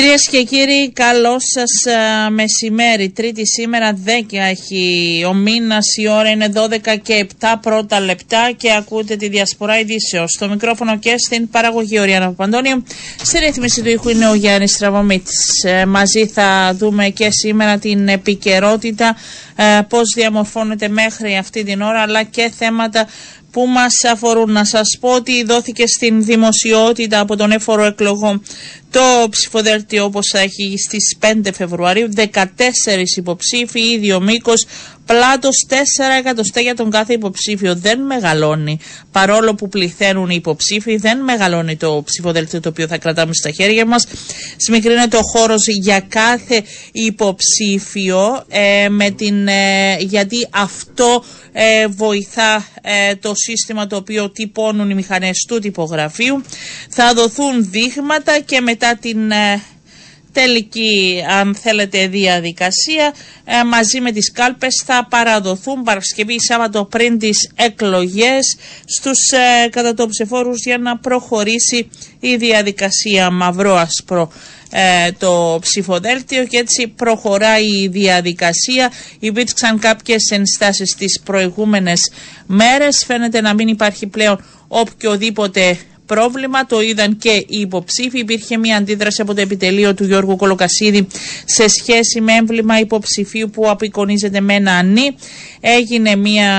Κυρίες και κύριοι, καλό σας μεσημέρι. Τρίτη σήμερα 10 έχει ο μήνας, η ώρα είναι 12 και 7 πρώτα λεπτά και ακούτε τη διασπορά ειδήσεως. Στο μικρόφωνο και στην παραγωγή Οριάννα Παπαντώνιο. Στη ρύθμιση του ήχου είναι ο Γιάννης Τραβομίτη. Ε, μαζί θα δούμε και σήμερα την επικαιρότητα, ε, πώς διαμορφώνεται μέχρι αυτή την ώρα, αλλά και θέματα που μας αφορούν. Να σας πω ότι δόθηκε στην δημοσιότητα από τον έφορο εκλογών το ψηφοδέλτιο όπως θα έχει στις 5 Φεβρουαρίου, 14 υποψήφοι, ίδιο μήκος, πλάτος 4 εκατοστά για τον κάθε υποψήφιο. Δεν μεγαλώνει. Παρόλο που πληθαίνουν οι υποψήφοι, δεν μεγαλώνει το ψηφοδέλτιο το οποίο θα κρατάμε στα χέρια μας. Σμικρίνεται ο χώρος για κάθε υποψήφιο, ε, με την, ε, γιατί αυτό ε, βοηθά το σύστημα το οποίο τυπώνουν οι μηχανές του τυπογραφείου. Θα δοθούν δείγματα και μετά την τελική αν θέλετε διαδικασία ε, μαζί με τις κάλπες θα παραδοθούν Παρασκευή Σάββατο πριν τις εκλογές στους ε, κατατοψεφόρους για να προχωρήσει η διαδικασία μαυρό-ασπρό ε, το ψηφοδέλτιο και έτσι προχωράει η διαδικασία. Υπήρξαν κάποιες ενστάσεις τις προηγούμενες μέρες. Φαίνεται να μην υπάρχει πλέον οποιοδήποτε πρόβλημα. Το είδαν και οι υποψήφοι. Υπήρχε μια αντίδραση από το επιτελείο του Γιώργου Κολοκασίδη σε σχέση με έμβλημα υποψηφίου που απεικονίζεται με ένα ανή. Έγινε μια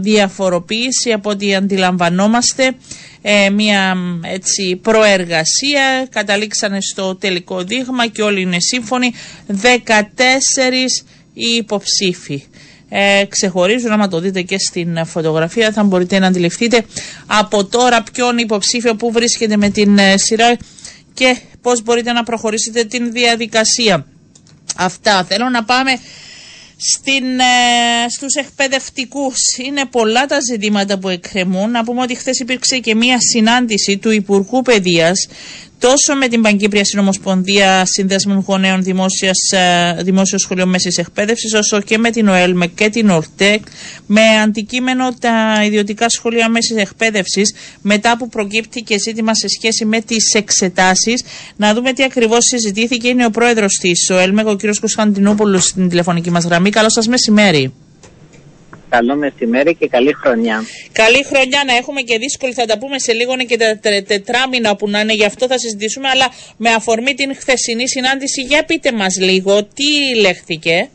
διαφοροποίηση από ό,τι αντιλαμβανόμαστε. Ε, μια έτσι προεργασία καταλήξανε στο τελικό δείγμα και όλοι είναι σύμφωνοι 14 υποψήφοι ε, ξεχωρίζουν. Άμα το δείτε και στην φωτογραφία θα μπορείτε να αντιληφθείτε από τώρα ποιον υποψήφιο που βρίσκεται με την ε, σειρά και πώς μπορείτε να προχωρήσετε την διαδικασία. Αυτά θέλω να πάμε στην, ε, στους εκπαιδευτικούς. Είναι πολλά τα ζητήματα που εκκρεμούν. Να πούμε ότι χθες υπήρξε και μία συνάντηση του Υπουργού Παιδείας τόσο με την Παγκύπρια Συνομοσπονδία Συνδέσμων Γονέων Δημόσιας, ε, Δημόσιος Σχολείο Μέσης Εκπαίδευσης, όσο και με την ΟΕΛΜΕ και την ΟΡΤΕΚ, με αντικείμενο τα ιδιωτικά σχολεία μέσης εκπαίδευσης, μετά που προκύπτει και ζήτημα σε σχέση με τις εξετάσεις. Να δούμε τι ακριβώς συζητήθηκε. Είναι ο πρόεδρος της ΟΕΛΜΕ, ο κ. Κωνσταντινούπολο, στην τηλεφωνική μας γραμμή. Καλό σας μεσημέρι. Καλό μεσημέρι και καλή χρονιά. Καλή χρονιά να έχουμε και δύσκολη, θα τα πούμε σε λίγο και τα τετράμινα που να είναι, γι' αυτό θα συζητήσουμε, αλλά με αφορμή την χθεσινή συνάντηση, για πείτε μας λίγο, τι λέχθηκε.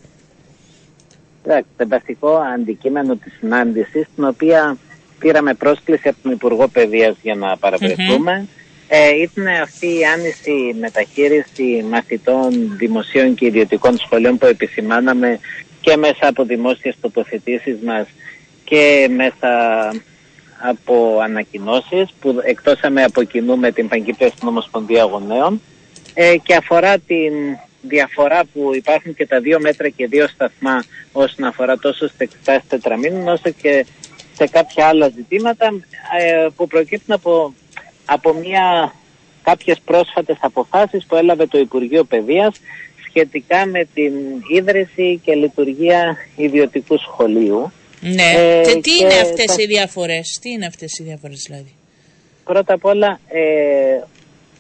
το βασικό αντικείμενο της συνάντησης, την οποία πήραμε πρόσκληση από τον Υπουργό Παιδείας για να παραβρεθούμε, ε, ήταν αυτή η άνηση μεταχείριση μαθητών δημοσίων και ιδιωτικών σχολείων που επισημάναμε και μέσα από δημόσιες τοποθετήσεις μας και μέσα από ανακοινώσεις που εκτόσαμε από κοινού με την Παγκύπρια στην Ομοσπονδία Γονέων ε, και αφορά την διαφορά που υπάρχουν και τα δύο μέτρα και δύο σταθμά όσον αφορά τόσο στις εξετάσεις τετραμήνων όσο και σε κάποια άλλα ζητήματα ε, που προκύπτουν από, από μια, κάποιες πρόσφατες αποφάσεις που έλαβε το Υπουργείο Παιδείας σχετικά με την ίδρυση και λειτουργία ιδιωτικού σχολείου. Ναι. Ε, και τι είναι αυτές οι διαφορές, τι είναι αυτές οι διαφορές δηλαδή; Πρώτα απ' όλα ε,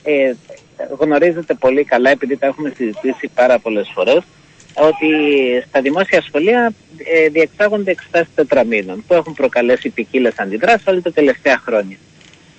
ε, γνωρίζετε πολύ καλά επειδή τα έχουμε συζητήσει πάρα πολλές φορές ότι στα δημόσια σχολεία ε, διεξάγονται εξετάσεις τετραμήνων που έχουν προκαλέσει ποικίλες αντιδράσεις όλα τα τελευταία χρόνια.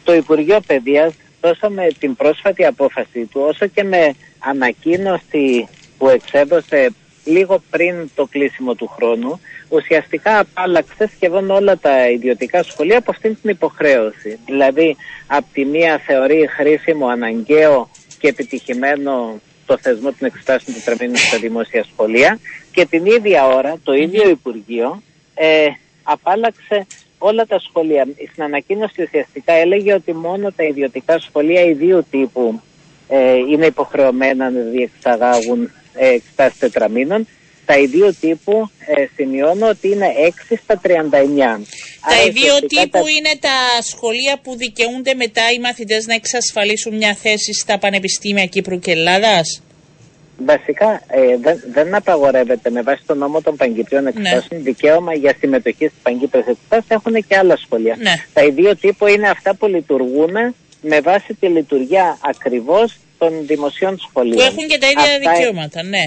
Το Υπουργείο Παιδείας τόσο με την πρόσφατη απόφαση του όσο και με ανακοίνωση που εξέδωσε λίγο πριν το κλείσιμο του χρόνου, ουσιαστικά απάλλαξε σχεδόν όλα τα ιδιωτικά σχολεία από αυτήν την υποχρέωση. Δηλαδή, από τη μία θεωρεί χρήσιμο, αναγκαίο και επιτυχημένο το θεσμό των εξετάσεων τετραμήνων στα δημόσια σχολεία και την ίδια ώρα το ίδιο Υπουργείο ε, απάλλαξε όλα τα σχολεία. Στην ανακοίνωση ουσιαστικά έλεγε ότι μόνο τα ιδιωτικά σχολεία ιδίου τύπου ε, είναι υποχρεωμένα να διεξαγάγουν εξετάσει τετραμήνων. Τα ιδίου τύπου ε, σημειώνω ότι είναι 6 στα 39. Τα ιδίου τύπου είναι τα σχολεία που δικαιούνται μετά οι μαθητές να εξασφαλίσουν μια θέση στα πανεπιστήμια Κύπρου και Ελλάδας; Βασικά ε, δεν, δεν απαγορεύεται με βάση τον νόμο των Παγκυπρίων ναι. Εξετάσεων δικαίωμα για συμμετοχή στις Παγκύπριε Εξετάσει. Έχουν και άλλα σχολεία. Ναι. Τα ιδίου τύπου είναι αυτά που λειτουργούν με βάση τη λειτουργία ακριβώς των δημοσίων σχολείων. Που έχουν και τα ίδια αυτά δικαιώματα, ναι.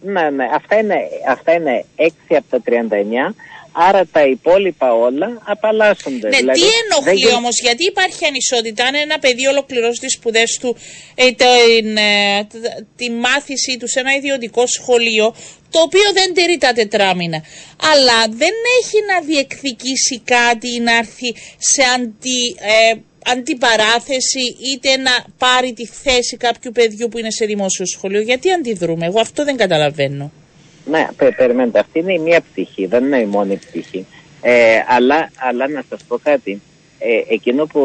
Ναι, ναι. Αυτά είναι, αυτά είναι 6 από τα 39 Άρα τα υπόλοιπα όλα απαλλάσσονται. Ναι, δηλαδή, τι ενοχλεί δεν... όμως, γιατί υπάρχει ανισότητα. Αν ένα παιδί ολοκληρώσει τις σπουδές του, ε, ε, τη μάθησή του σε ένα ιδιωτικό σχολείο, το οποίο δεν τηρεί τα τετράμινα, αλλά δεν έχει να διεκδικήσει κάτι ή να έρθει σε αντι, ε, αντιπαράθεση είτε να πάρει τη θέση κάποιου παιδιού που είναι σε δημόσιο σχολείο. Γιατί αντιδρούμε, εγώ αυτό δεν καταλαβαίνω. Ναι, περιμένετε, αυτή είναι η μία πτυχή, δεν είναι η μόνη πτυχή. Ε, αλλά, αλλά να σας πω κάτι, ε, εκείνο που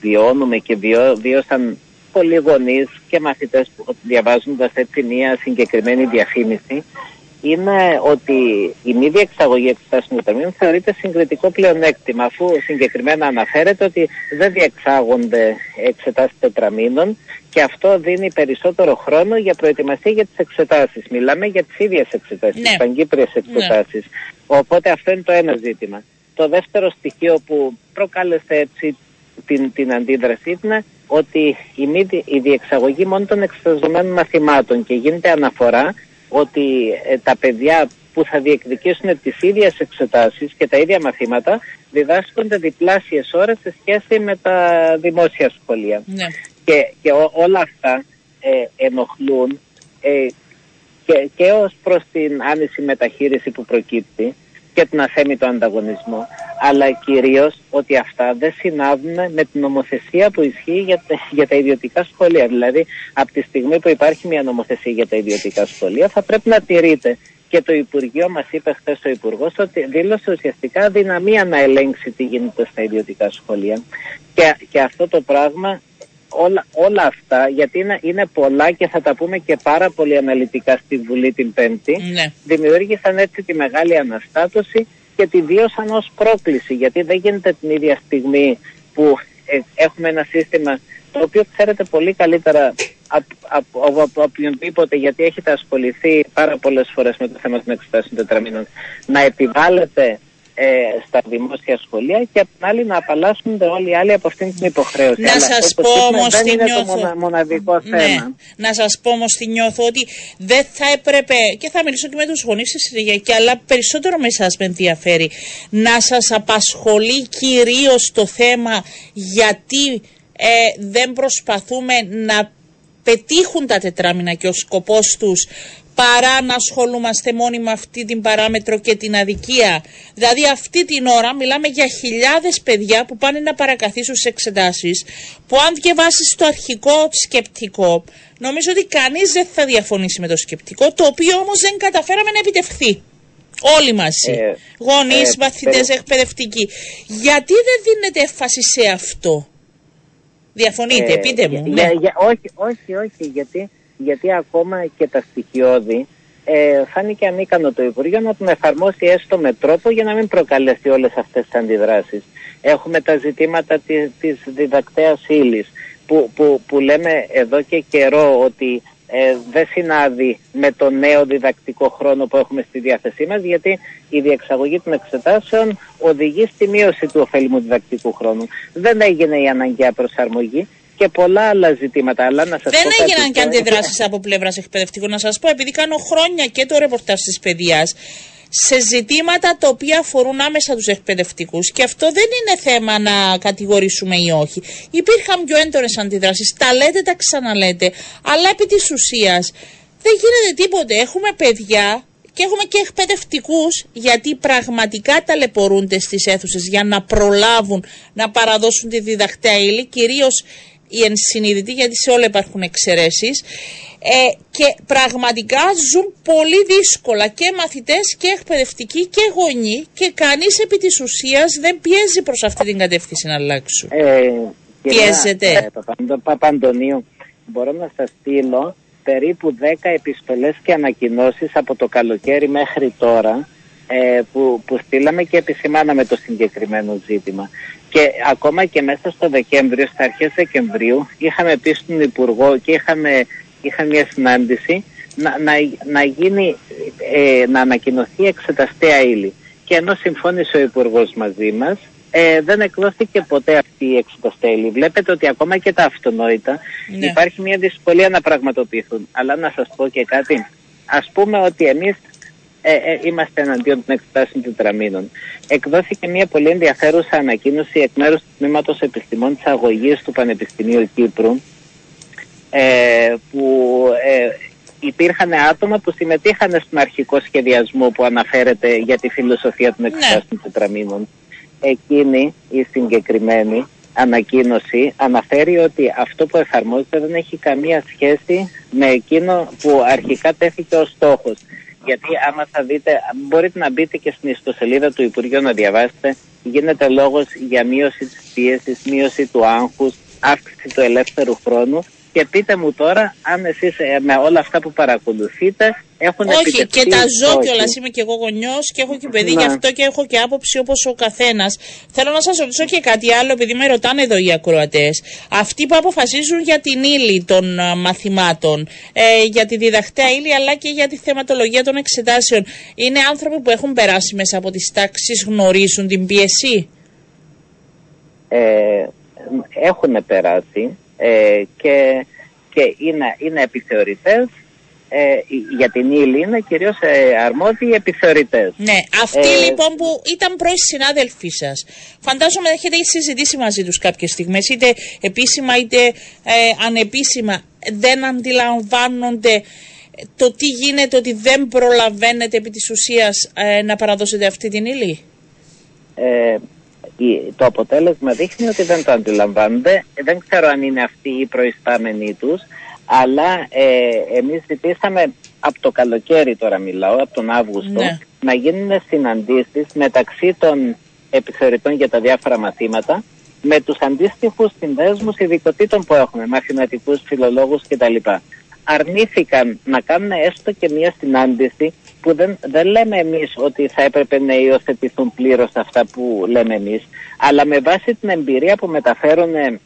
βιώνουμε και βιώ, βίωσαν πολλοί γονείς και μαθητές που διαβάζοντας έτσι μία συγκεκριμένη διαφήμιση είναι ότι η μη διεξαγωγή εξετάσεων ταμείων θεωρείται συγκριτικό πλεονέκτημα αφού συγκεκριμένα αναφέρεται ότι δεν διεξάγονται εξετάσεις τετραμήνων και αυτό δίνει περισσότερο χρόνο για προετοιμασία για τις εξετάσεις. Μιλάμε για τις ίδιες εξετάσεις, ναι. τις παγκύπριες ναι. εξετάσεις. Οπότε αυτό είναι το ένα ζήτημα. Το δεύτερο στοιχείο που προκάλεσε έτσι την, την αντίδραση είναι ότι η, μη, η διεξαγωγή μόνο των εξεταζομένων μαθημάτων και γίνεται αναφορά ότι ε, τα παιδιά που θα διεκδικήσουν τις ίδιες εξετάσεις και τα ίδια μαθήματα διδάσκονται διπλάσιες ώρες σε σχέση με τα δημόσια σχολεία. Ναι. Και, και όλα αυτά ε, ενοχλούν ε, και, και ως προς την άνηση μεταχείριση που προκύπτει και τον αθέμητο ανταγωνισμό, αλλά κυρίως ότι αυτά δεν συνάδουν με την νομοθεσία που ισχύει για, για τα ιδιωτικά σχολεία. Δηλαδή, από τη στιγμή που υπάρχει μια νομοθεσία για τα ιδιωτικά σχολεία, θα πρέπει να τηρείται. Και το Υπουργείο μας είπε χθες ο Υπουργός ότι δήλωσε ουσιαστικά δυναμία να ελέγξει τι γίνεται στα ιδιωτικά σχολεία. Και, και αυτό το πράγμα όλα, όλα αυτά, γιατί είναι, είναι πολλά και θα τα πούμε και πάρα πολύ αναλυτικά στη Βουλή την Πέμπτη, ναι. δημιούργησαν έτσι τη μεγάλη αναστάτωση και τη βίωσαν ως πρόκληση, γιατί δεν γίνεται την ίδια στιγμή που ε, έχουμε ένα σύστημα το οποίο ξέρετε πολύ καλύτερα από οποιονδήποτε, γιατί έχετε ασχοληθεί πάρα πολλές φορές με το θέμα των εξετάσεων τετραμήνων, να επιβάλλεται ε, στα δημόσια σχολεία και απ' την άλλη να απαλλάσσονται όλοι οι άλλοι από αυτήν την υποχρέωση. Να σας πω όμως τι νιώθω. το μοναδικό ναι. θέμα. Να σας πω όμως τι νιώθω ότι δεν θα έπρεπε, και θα μιλήσω και με τους γονείς της Συριακή, αλλά περισσότερο με εσάς με ενδιαφέρει, να σας απασχολεί κυρίως το θέμα γιατί ε, δεν προσπαθούμε να πετύχουν τα τετράμινα και ο σκοπός τους παρά να ασχολούμαστε μόνοι με αυτή την παράμετρο και την αδικία. Δηλαδή αυτή την ώρα μιλάμε για χιλιάδες παιδιά που πάνε να παρακαθίσουν σε εξετάσεις που αν διαβάσεις το αρχικό σκεπτικό νομίζω ότι κανείς δεν θα διαφωνήσει με το σκεπτικό το οποίο όμως δεν καταφέραμε να επιτευχθεί. Όλοι μαζί. Ε, Γονείς, ε, μαθητές, εκπαιδευτικοί. Γιατί δεν δίνεται έμφαση σε αυτό; Διαφωνείτε, ε, πείτε μου. ναι. όχι, όχι, όχι, γιατί γιατί ακόμα και τα στοιχειώδη ε, φάνηκε ανίκανο το Υπουργείο να τον εφαρμόσει έστω με τρόπο για να μην προκαλέσει όλες αυτές τις αντιδράσεις. Έχουμε τα ζητήματα της, της διδακτέας ύλης που, που, που λέμε εδώ και καιρό ότι ε, δεν συνάδει με το νέο διδακτικό χρόνο που έχουμε στη διάθεσή μας γιατί η διεξαγωγή των εξετάσεων οδηγεί στη μείωση του ωφέλιμου διδακτικού χρόνου. Δεν έγινε η αναγκαία προσαρμογή και πολλά άλλα ζητήματα. Αλλά να σας Δεν έγιναν και αντιδράσεις από πλευράς εκπαιδευτικών. Να σας πω, επειδή κάνω χρόνια και το ρεπορτάζ της παιδεία, σε ζητήματα τα οποία αφορούν άμεσα τους εκπαιδευτικούς. Και αυτό δεν είναι θέμα να κατηγορήσουμε ή όχι. Υπήρχαν πιο έντονες αντιδράσεις. Τα λέτε, τα ξαναλέτε. Αλλά επί της ουσίας δεν γίνεται τίποτε. Έχουμε παιδιά και έχουμε και εκπαιδευτικούς γιατί πραγματικά ταλαιπωρούνται στις αίθουσες για να προλάβουν να παραδώσουν τη διδακτέα ύλη, κυρίως οι ενσυνείδητοι, γιατί σε όλα υπάρχουν εξαιρέσεις. Ε, και πραγματικά ζουν πολύ δύσκολα και μαθητές και εκπαιδευτικοί και γονείς και κανείς επί της ουσίας δεν πιέζει προς αυτή την κατεύθυνση να αλλάξουν. Ε, Πιέζεται. Ε, Παπαντονίου, μπορώ να σας στείλω περίπου 10 επιστολές και ανακοινώσεις από το καλοκαίρι μέχρι τώρα ε, που, που στείλαμε και επισημάναμε το συγκεκριμένο ζήτημα. Και ακόμα και μέσα στο Δεκέμβριο, στα αρχές Δεκεμβρίου, είχαμε πει στον Υπουργό και είχαμε, είχαμε μια συνάντηση να, να, να, γίνει, ε, να ανακοινωθεί εξεταστέα ύλη. Και ενώ συμφώνησε ο Υπουργός μαζί μας, ε, δεν εκδόθηκε ποτέ αυτή η εξεταστέλη. Βλέπετε ότι ακόμα και τα αυτονόητα Ναι. υπάρχει μια δυσκολία να πραγματοποιηθούν. Αλλά να σας πω και κάτι. Ας πούμε ότι εμείς ε, ε, είμαστε εναντίον των εξετάσεων τετραμήνων. Εκδόθηκε μια πολύ ενδιαφέρουσα ανακοίνωση εκ μέρους του Τμήματος Επιστημών της Αγωγής του Πανεπιστημίου Κύπρου ε, που ε, υπήρχαν άτομα που συμμετείχαν στον αρχικό σχεδιασμό που αναφέρεται για τη φιλοσοφία των εξετάσεων τετραμήνων. Εκείνη η συγκεκριμένη ανακοίνωση αναφέρει ότι αυτό που εφαρμόζεται δεν έχει καμία σχέση με εκείνο που αρχικά τέθηκε ως στόχος. Γιατί άμα θα δείτε, μπορείτε να μπείτε και στην ιστοσελίδα του Υπουργείου να διαβάσετε, γίνεται λόγος για μείωση της πίεσης, μείωση του άγχους, αύξηση του ελεύθερου χρόνου και πείτε μου τώρα αν εσείς ε, με όλα αυτά που παρακολουθείτε έχουν Όχι, επιτευχθεί και τα ζω στόχοι. κιόλας. Είμαι και εγώ γονιός και έχω και παιδί, Ναι. γι' αυτό και έχω και άποψη όπως ο καθένας. Θέλω να σας ρωτήσω και κάτι άλλο, επειδή με ρωτάνε εδώ οι ακροατές. Αυτοί που αποφασίζουν για την ύλη των α, μαθημάτων, ε, για τη διδαχτέα ύλη, αλλά και για τη θεματολογία των εξετάσεων, είναι άνθρωποι που έχουν περάσει μέσα από τις τάξεις, γνωρίζουν την πίεση; ε, έχουν περάσει ε, και, και είναι, είναι επιθεωρητές ε, για την ύλη είναι κυρίως ε, αρμόδιοι επιθεωρητές. Ναι, αυτοί Ε, λοιπόν που ήταν πρώην συνάδελφοί σας, φαντάζομαι έχετε συζητήσει μαζί τους κάποιες στιγμές, είτε επίσημα είτε ε, ανεπίσημα, δεν αντιλαμβάνονται το τι γίνεται, ότι δεν προλαβαίνετε επί της ουσίας ε, να παραδώσετε αυτή την ύλη; Ε, η- το αποτέλεσμα δείχνει ότι δεν το αντιλαμβάνονται. Ε, Δεν ξέρω αν είναι αυτοί οι προϊστάμενοι τους, αλλά ε, εμείς ζητήσαμε από το καλοκαίρι τώρα μιλάω, από τον Αύγουστο, Ναι. να γίνουν συναντήσεις μεταξύ των επιθεωρητών για τα διάφορα μαθήματα με τους αντίστοιχους συνδέσμους ειδικοτήτων που έχουμε, μαθηματικούς, φιλολόγους κτλ. Αρνήθηκαν να κάνουν έστω και μία συνάντηση που δεν, δεν λέμε εμείς ότι θα έπρεπε να υιοθετηθούν πλήρως αυτά που λέμε εμείς, αλλά με βάση την εμπειρία που μεταφέρουν ε,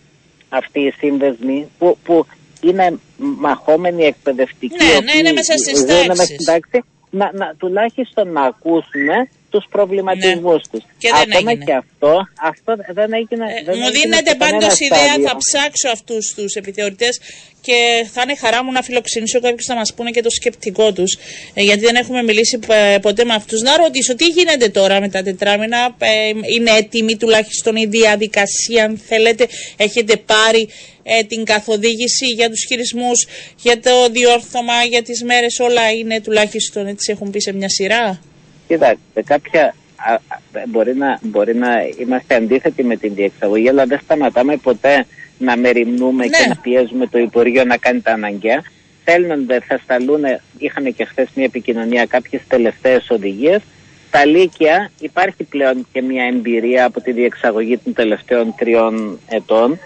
αυτοί οι σύνδεσμοι που, που είναι μαχόμενοι εκπαιδευτικοί Ναι, ναι, οποίοι είναι μέσα στις ζουν μέσα τάξεις. στην τάξη, να, να, τουλάχιστον να ακούσουν τους προβληματισμούς τους. Ναι. Και δεν Ακόμα έγινε. και αυτό, αυτό δεν έγινε. Ε, δεν μου έγινε δίνετε σε κανένα πάντως ιδέα, στάδιο. θα ψάξω αυτούς τους επιθεωρητές και θα είναι χαρά μου να φιλοξενήσω κάποιους να μας πούνε και το σκεπτικό τους ε, γιατί δεν έχουμε μιλήσει ε, ποτέ με αυτούς. Να ρωτήσω τι γίνεται τώρα με τα τετράμινα, ε, είναι έτοιμη τουλάχιστον η διαδικασία αν θέλετε, έχετε πάρει ε, την καθοδήγηση για τους χειρισμούς, για το διόρθωμα, για τις μέρες όλα είναι τουλάχιστον έτσι έχουν πει σε μια σειρά; Κοιτάξτε, κάποια α, α, μπορεί, να, μπορεί να είμαστε αντίθετοι με την διεξαγωγή, αλλά δεν σταματάμε ποτέ να μεριμνούμε Ναι. και να πιέζουμε το Υπουργείο να κάνει τα αναγκαία. Στέλνονται, θα σταλούν, είχαμε και χθες μια επικοινωνία, κάποιες τελευταίες οδηγίες. Στα Λύκεια υπάρχει πλέον και μια εμπειρία από τη διεξαγωγή των τελευταίων τριών ετών.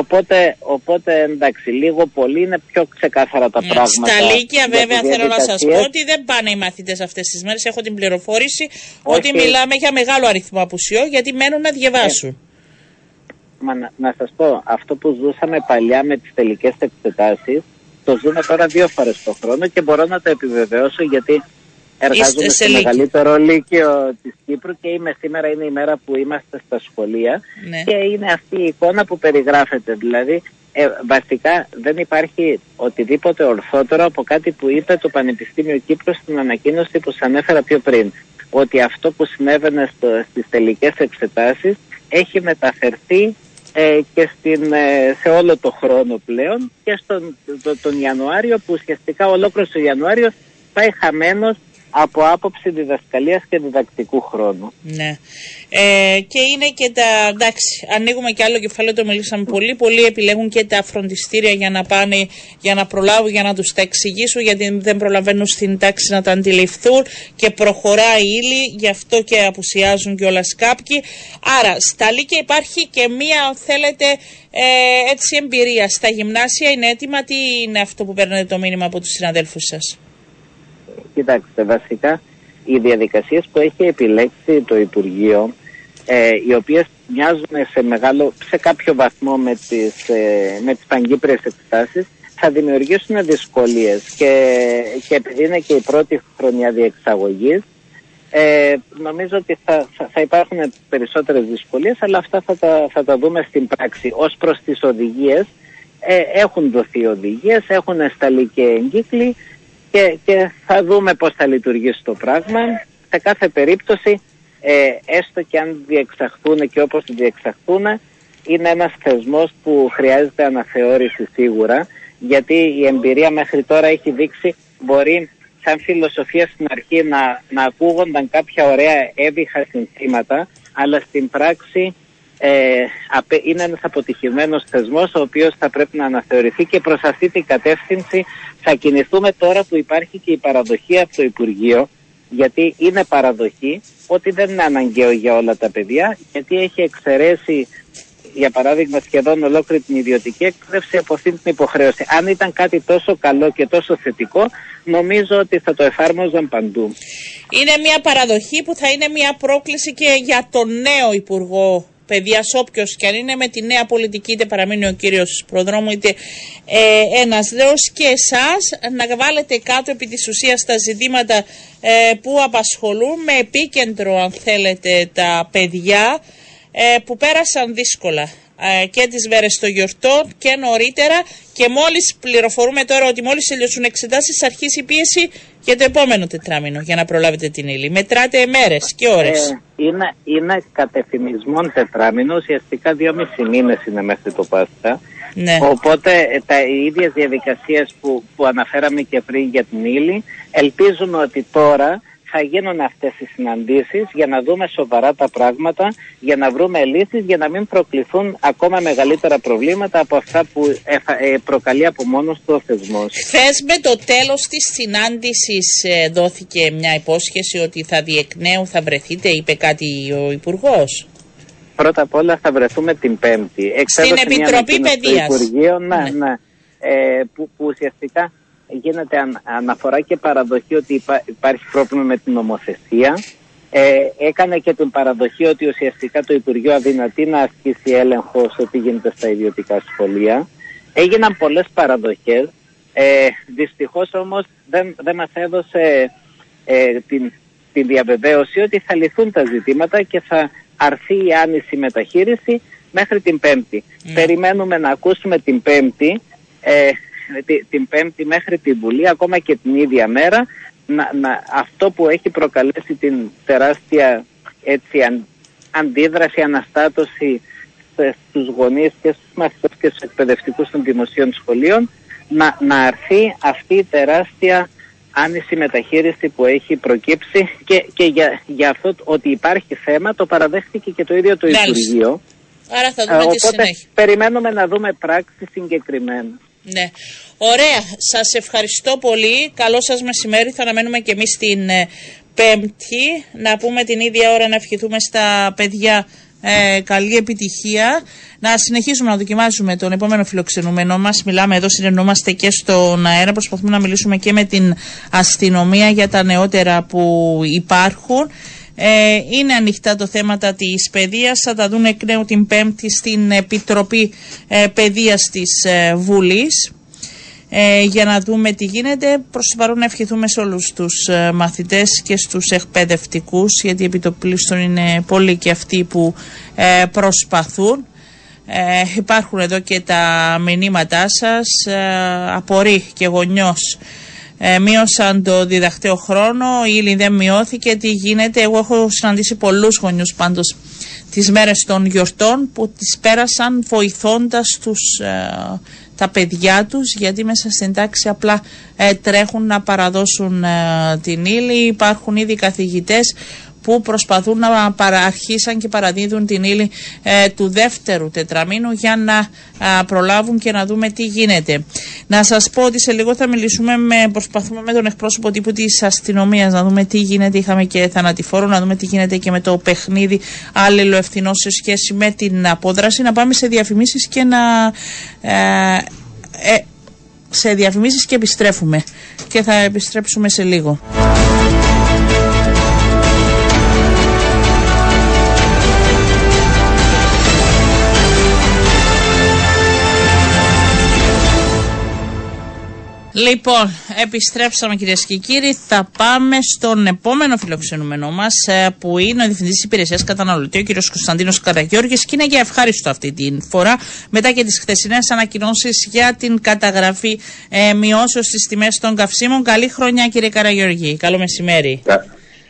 Οπότε, οπότε εντάξει, λίγο πολύ είναι πιο ξεκάθαρα τα Ναι, πράγματα. Στα Λύκεια, για βέβαια, τις θέλω να σας πω διαδικασίες. ότι δεν πάνε οι μαθητές αυτές τις μέρες. Έχω την πληροφόρηση Όχι. ότι μιλάμε για μεγάλο αριθμό απουσιών γιατί μένουν να διαβάσουν. Μα να, να σας πω, αυτό που ζούσαμε παλιά με τις τελικές εξετάσεις, το ζούμε τώρα δύο φορές το χρόνο και μπορώ να το επιβεβαιώσω γιατί εργάζομαι σε στο λύκειο. μεγαλύτερο λύκειο της Κύπρου και είμαι σήμερα είναι η μέρα που είμαστε στα σχολεία Ναι. και είναι αυτή η εικόνα που περιγράφεται. Δηλαδή, ε, βασικά δεν υπάρχει οτιδήποτε ορθότερο από κάτι που είπε το Πανεπιστήμιο Κύπρου στην ανακοίνωση που σας ανέφερα πιο πριν. Ότι αυτό που συνέβαινε στο, στις τελικές εξετάσεις έχει μεταφερθεί ε, και στην, ε, σε όλο το χρόνο πλέον και στον το- τον Ιανουάριο που ουσιαστικά ολόκληρο ο Ιανουάριο πάει χαμένος από άποψη διδασκαλίας και διδακτικού χρόνου. Ναι. Ε, και είναι και τα. Εντάξει, ανοίγουμε και άλλο κεφάλαιο, το μιλήσαμε πολύ. Πολλοί επιλέγουν και τα φροντιστήρια για να πάνε, για να προλάβουν, για να τους τα εξηγήσουν, γιατί δεν προλαβαίνουν στην τάξη να τα αντιληφθούν και προχωράει η ύλη, γι' αυτό και απουσιάζουν κιόλας κάποιοι. Άρα, στα Λύκεια υπάρχει και μία, αν θέλετε, ε, έτσι εμπειρία. Στα γυμνάσια είναι έτοιμα. Τι είναι αυτό που παίρνετε το μήνυμα από τους συναδέλφους σας; Κοιτάξτε, βασικά οι διαδικασίες που έχει επιλέξει το Υπουργείο, ε, οι οποίες μοιάζουν σε, μεγάλο, σε κάποιο βαθμό με τις, ε, με τις παγκύπριες εξετάσεις, θα δημιουργήσουν δυσκολίες και, και επειδή είναι και η πρώτη χρονιά διεξαγωγής, Ε, νομίζω ότι θα, θα, υπάρχουν περισσότερες δυσκολίες, αλλά αυτά θα τα, θα τα δούμε στην πράξη. Ως προς τις οδηγίες, ε, έχουν δοθεί οδηγίες, έχουν σταλεί και εγκύκλοι και, και θα δούμε πώς θα λειτουργήσει το πράγμα. Σε κάθε περίπτωση, ε, έστω και αν διεξαχθούν και όπως διεξαχθούν, είναι ένας θεσμός που χρειάζεται αναθεώρηση σίγουρα, γιατί η εμπειρία μέχρι τώρα έχει δείξει μπορεί σαν φιλοσοφία στην αρχή να, να ακούγονταν κάποια ωραία έβυχα συνθήματα, αλλά στην πράξη ε, είναι ένας αποτυχημένος θεσμός ο οποίος θα πρέπει να αναθεωρηθεί και προς αυτή την κατεύθυνση θα κινηθούμε τώρα που υπάρχει και η παραδοχή από το Υπουργείο γιατί είναι παραδοχή ότι δεν είναι αναγκαίο για όλα τα παιδιά γιατί έχει εξαιρέσει για παράδειγμα σχεδόν ολόκληρη την ιδιωτική εκπαίδευση από αυτή την υποχρέωση. Αν ήταν κάτι τόσο καλό και τόσο θετικό, νομίζω ότι θα το εφάρμοζαν παντού. Είναι μια παραδοχή που θα είναι μια πρόκληση και για τον νέο Υπουργό Παιδεία, όποιος και αν είναι με τη νέα πολιτική, είτε παραμείνει ο κύριος Προδρόμου, είτε ε, ένας νέο, και εσάς να βάλετε κάτω επί της ουσίας τα ζητήματα ε, που απασχολούν με επίκεντρο, αν θέλετε, τα παιδιά ε, που πέρασαν δύσκολα ε, και τις μέρες των γιορτών και νωρίτερα. Και μόλις πληροφορούμε τώρα ότι μόλις τελειώσουν εξετάσεις αρχίσει η πίεση για το επόμενο τετράμινο για να προλάβετε την ύλη. Μετράτε μέρες και ώρες. Ε, είναι, είναι κατευθυνισμόν τετράμινο, ουσιαστικά δύο μισή μήνες είναι μέχρι το Πάσχα. Ναι. Οπότε ε, τα οι ίδιες διαδικασίες που, που αναφέραμε και πριν για την ύλη ελπίζουμε ότι τώρα θα γίνουν αυτές οι συναντήσεις για να δούμε σοβαρά τα πράγματα, για να βρούμε λύσεις, για να μην προκληθούν ακόμα μεγαλύτερα προβλήματα από αυτά που ε, προκαλεί από μόνος του ο θεσμός. Χθες με το τέλος της συνάντησης ε, δόθηκε μια υπόσχεση ότι θα διεκνέου, θα βρεθείτε, είπε κάτι ο υπουργός. Πρώτα απ' όλα θα βρεθούμε την Πέμπτη. Στην Επιτροπή Παιδείας. Υπουργείο, ναι, ναι. ναι. Ε, που, που ουσιαστικά γίνεται αναφορά και παραδοχή ότι υπάρχει πρόβλημα με την νομοθεσία. Ε, έκανε και την παραδοχή ότι ουσιαστικά το Υπουργείο αδυνατεί να ασκήσει έλεγχο σε τι γίνεται στα ιδιωτικά σχολεία. Έγιναν πολλές παραδοχές. Ε, δυστυχώς όμως δεν, δεν μας έδωσε ε, την, την διαβεβαίωση ότι θα λυθούν τα ζητήματα και θα αρθεί η άνηση μεταχείριση μέχρι την Πέμπτη. Ναι. Περιμένουμε να ακούσουμε την Πέμπτη ε, την Πέμπτη μέχρι την Βουλή, ακόμα και την ίδια μέρα, να, να, αυτό που έχει προκαλέσει την τεράστια έτσι, αν, αντίδραση, αναστάτωση στους γονείς και στους μαθητές και στους εκπαιδευτικούς των δημοσίων σχολείων, να, να αρθεί αυτή η τεράστια άνηση μεταχείριση που έχει προκύψει και, και για, για αυτό ότι υπάρχει θέμα το παραδέχτηκε και το ίδιο το Υπουργείο. Άρα θα δούμε τη συνέχεια. Περιμένουμε να δούμε πράξη συγκεκριμένα. Ναι. Ωραία. Σας ευχαριστώ πολύ. Καλό σας μεσημέρι. Θα αναμένουμε και εμείς την ε, Πέμπτη. Να πούμε την ίδια ώρα να ευχηθούμε στα παιδιά ε, καλή επιτυχία. Να συνεχίσουμε να δοκιμάζουμε τον επόμενο φιλοξενούμενο μας. Μιλάμε εδώ, συνεννόμαστε και στον αέρα. Προσπαθούμε να μιλήσουμε και με την αστυνομία για τα νεότερα που υπάρχουν. Ε, είναι ανοιχτά το θέματα της παιδείας. Θα τα δουν εκ νέου την Πέμπτη στην Επιτροπή ε, Παιδείας της ε, Βουλής. Ε, για να δούμε τι γίνεται. Προς το παρόν να ευχηθούμε σε όλους τους ε, μαθητές και στους εκπαιδευτικούς γιατί επί το πλήστον είναι πολλοί και αυτοί που ε, προσπαθούν. Ε, υπάρχουν εδώ και τα μηνύματά σας. απορεί και γονιός ε, μείωσαν το διδακτέο χρόνο, η ύλη δεν μειώθηκε, τι γίνεται. Εγώ έχω συναντήσει πολλούς γονιούς πάντως τις μέρες των γιορτών που τις πέρασαν βοηθώντας τους, ε, τα παιδιά τους γιατί μέσα στην τάξη απλά ε, τρέχουν να παραδώσουν ε, την ύλη. Υπάρχουν ήδη καθηγητές που προσπαθούν να αρχίσαν και παραδίδουν την ύλη ε, του δεύτερου τετραμήνου για να προλάβουν και να δούμε τι γίνεται. Να σας πω ότι σε λίγο θα μιλήσουμε με, προσπαθούμε με τον εκπρόσωπο τύπου της αστυνομίας να δούμε τι γίνεται. Είχαμε και θανατηφόρο, να δούμε τι γίνεται και με το παιχνίδι άλληλο ευθυνό σε σχέση με την απόδραση. Να πάμε σε διαφημίσεις και να... Ε, ε, σε διαφημίσεις και επιστρέφουμε και θα επιστρέψουμε σε λίγο. Λοιπόν, επιστρέψαμε κυρίες και κύριοι. Θα πάμε στον επόμενο φιλοξενούμενο μας, ε, που είναι ο Διευθυντής Υπηρεσίας Καταναλωτή, ο κ. Κωνσταντίνος Καραγιώργης. Και είναι για ευχάριστο αυτή τη φορά, μετά και τις χθεσινές ανακοινώσεις για την καταγραφή ε, μειώσεως στις τιμές των καυσίμων. Καλή χρονιά, κύριε Καραγιώργη. Καλό μεσημέρι.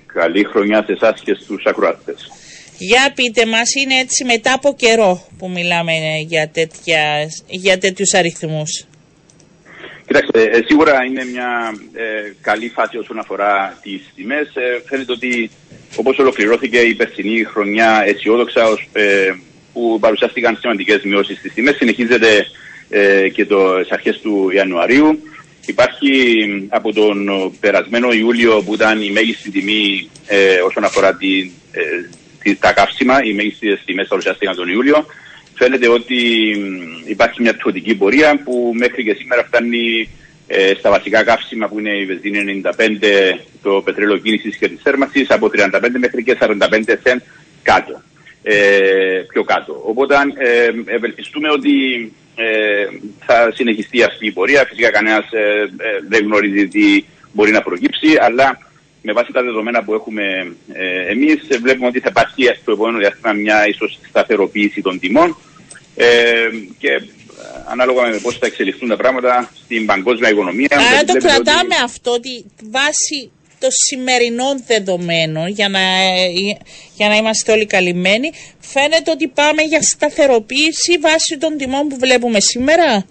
Καλή χρονιά σε εσάς και στους ακροατές. Για πείτε μας, είναι έτσι μετά από καιρό που μιλάμε για, τέτοια, για τέτοιους αριθμούς; Κοιτάξτε, ε, σίγουρα είναι μια ε, καλή φάση όσον αφορά τις τιμές. Ε, φαίνεται ότι όπως ολοκληρώθηκε η περσινή χρονιά αισιόδοξα ε, που παρουσιάστηκαν σημαντικές μειώσεις στις τιμές, συνεχίζεται και το, στις αρχές του Ιανουαρίου. Υπάρχει από τον περασμένο Ιούλιο που ήταν η μέγιστη τιμή όσον αφορά την, τα καύσιμα, οι μέγιστες τιμές παρουσιάστηκαν τον Ιούλιο. Φαίνεται ότι υπάρχει μια πτωτική πορεία που μέχρι και σήμερα φτάνει ε, στα βασικά καύσιμα που είναι η βενζίνη 95, το πετρέλαιο κίνησης και της θέρμανσης από 35 μέχρι και 45 cent κάτω. Ε, πιο κάτω. Οπότε ε, ευελπιστούμε ότι ε, θα συνεχιστεί αυτή η πορεία. Φυσικά κανένας ε, δεν γνωρίζει τι μπορεί να προκύψει, αλλά με βάση τα δεδομένα που έχουμε ε, εμείς βλέπουμε ότι θα υπάρχει στο επόμενο διάστημα μια ίσως σταθεροποίηση των τιμών ε, και ε, ανάλογα με πώς θα εξελιχθούν τα πράγματα στην παγκόσμια οικονομία. Άρα το κρατάμε αυτό ότι βάσει των σημερινών δεδομένων για να, για να είμαστε όλοι καλυμμένοι φαίνεται ότι πάμε για σταθεροποίηση βάσει των τιμών που βλέπουμε σήμερα;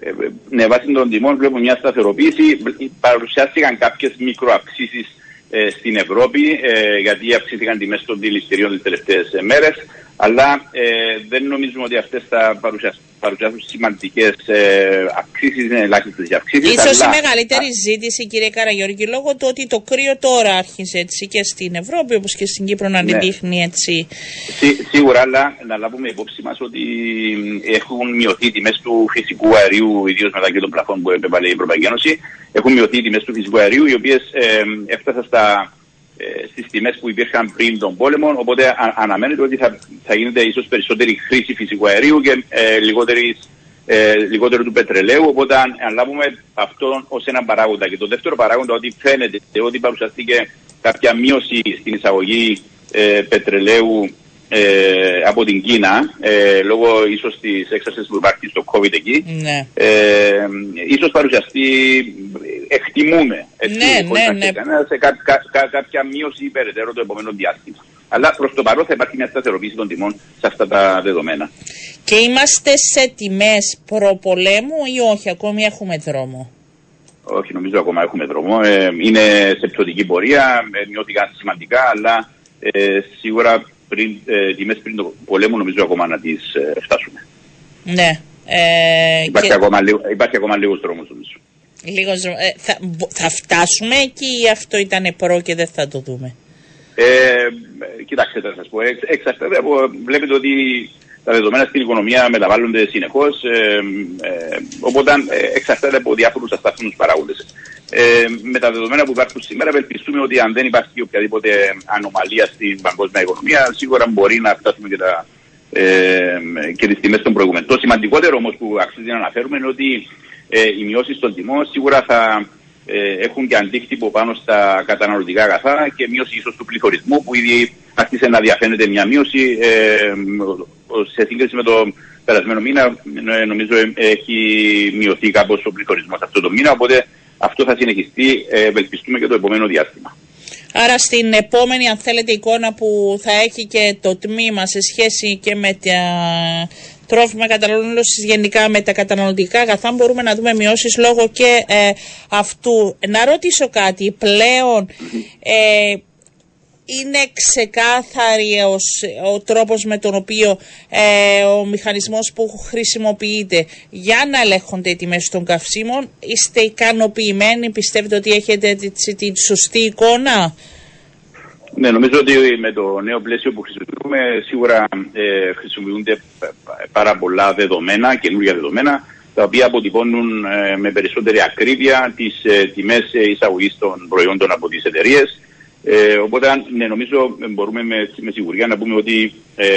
Ε, ναι, βάσει των τιμών βλέπουμε μια σταθεροποίηση. Παρουσιάστηκαν κάποιες μικροαυξήσεις ε, στην Ευρώπη, ε, γιατί αυξήθηκαν τιμές των δηληστηρίων τις τελευταίες μέρες. Αλλά ε, δεν νομίζουμε ότι αυτές θα παρουσιαστούν παρουσιάσουν σημαντικές ε, αυξήσεις, είναι ελάχιστες οι αυξήσεις. σω η μεγαλύτερη ζήτηση, κύριε Καραγιώργη, λόγω του ότι το κρύο τώρα άρχισε έτσι και στην Ευρώπη όπως και στην Κύπρο να ναι. δείχνει έτσι. Σί, σίγουρα, αλλά να λάβουμε υπόψη μας ότι έχουν μειωθεί οι τιμές του φυσικού αερίου, ιδίως μετά και των πλαφών που επέβαλε η Ευρωπαϊκή Ένωση. Έχουν μειωθεί οι τιμές του φυσικού αερίου, οι οποίες ε, έφτασαν στα ε, στις τιμές που υπήρχαν πριν τον πόλεμο. Οπότε α, αναμένεται ότι θα, θα γίνεται ίσως περισσότερη χρήση φυσικού αερίου και ε, λιγότερης, ε, λιγότερο του πετρελαίου. Οπότε αν, αν λάβουμε αυτό ως ένα παράγοντα. Και το δεύτερο παράγοντα ότι φαίνεται ότι παρουσιαστήκε κάποια μείωση στην εισαγωγή ε, πετρελαίου ε, από την Κίνα, ε, λόγω ίσως της έξαρσης που υπάρχει στο COVID εκεί, ναι. ε, ίσως παρουσιαστεί, εκτιμούμε, εκτιμούμε ναι, ναι, ναι. σε κά, κά, κά, κάποια μείωση υπεραιτέρω το επόμενο διάστημα. Αλλά προς το παρόν θα υπάρχει μια σταθεροποίηση των τιμών σε αυτά τα δεδομένα. Και είμαστε σε τιμές προπολέμου ή όχι, ακόμη έχουμε δρόμο; Όχι, νομίζω ακόμα έχουμε δρόμο. Ε, είναι σε πτωτική πορεία, ε, μειώθηκαν σημαντικά, αλλά ε, σίγουρα πριν, ε, τιμές πριν το πολέμο νομίζω ακόμα να τις ε, φτάσουμε. Ναι. Ε, υπάρχει, και... ακόμα, υπάρχει ακόμα λίγος δρόμος νομίζω. Λίγος, ε, θα, θα φτάσουμε εκεί ή αυτό ήταν προ και δεν θα το δούμε; Ε, κοιτάξτε, θα σας πω, εξ, εξαρτάται από, βλέπετε ότι τα δεδομένα στην οικονομία μεταβάλλονται συνεχώς. Ε, ε, οπότε ε, εξαρτάται από διάφορους αστάθμιου παράγοντες. Ε, με τα δεδομένα που υπάρχουν σήμερα, ευελπιστούμε ότι αν δεν υπάρχει οποιαδήποτε ανομαλία στην παγκόσμια οικονομία, σίγουρα μπορεί να φτάσουμε και, τα, ε, και τις τιμές των προηγούμενων. Το σημαντικότερο όμως που αξίζει να αναφέρουμε είναι ότι ε, οι μειώσεις των τιμών σίγουρα θα ε, έχουν και αντίκτυπο πάνω στα καταναλωτικά αγαθά και μείωση ίσως του πληθωρισμού που ήδη άρχισε να διαφαίνεται μια μείωση ε, σε σύγκριση με το περασμένο μήνα ε, νομίζω έχει μειωθεί κάπως ο πληθωρισμός αυτό το μήνα οπότε αυτό θα συνεχιστεί, ε, ευελπιστούμε και το επόμενο διάστημα. Άρα στην επόμενη αν θέλετε εικόνα που θα έχει και το τμήμα σε σχέση και με τα τρόφιμα καταναλώσεις γενικά με τα καταναλωτικά αγαθά μπορούμε να δούμε μειώσεις λόγω και ε, αυτού. Να ρωτήσω κάτι, πλέον ε, είναι ξεκάθαρη ο τρόπος με τον οποίο ε, ο μηχανισμός που χρησιμοποιείται για να ελέγχονται οι τιμές των καυσίμων. Είστε ικανοποιημένοι, πιστεύετε ότι έχετε την σωστή εικόνα; Ναι, νομίζω ότι με το νέο πλαίσιο που χρησιμοποιούμε σίγουρα ε, χρησιμοποιούνται πάρα πολλά δεδομένα, καινούργια δεδομένα, τα οποία αποτυπώνουν ε, με περισσότερη ακρίβεια τις ε, τιμές εισαγωγής των προϊόντων από τις εταιρείες. Ε, οπότε, ναι, νομίζω μπορούμε με, με σιγουριά να πούμε ότι ε,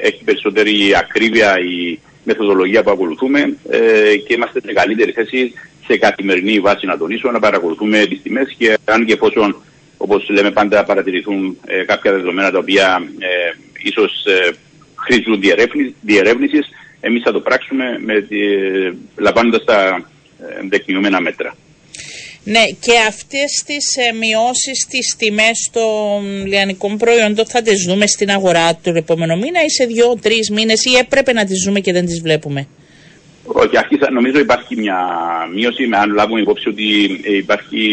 έχει περισσότερη ακρίβεια η μεθοδολογία που ακολουθούμε ε, και είμαστε σε καλύτερη θέση σε καθημερινή βάση να τονίσω, να παρακολουθούμε τις τιμές και αν και εφόσον όπως λέμε πάντα παρατηρηθούν ε, κάποια δεδομένα τα οποία ε, ίσως ε, χρήζουν διερεύνησης, εμείς θα το πράξουμε με, ε, λαμβάνοντας τα δεκνιούμενα μέτρα. Ναι, και αυτές τις ε, μειώσεις στις τιμές των λιανικών προϊόντων θα τις δούμε στην αγορά του επόμενο μήνα ή σε δύο-τρεις μήνες ή έπρεπε να τις δούμε και δεν τις βλέπουμε; Όχι, αρχίσα, νομίζω υπάρχει μια μείωση, αν λάβουμε υπόψη ότι υπάρχει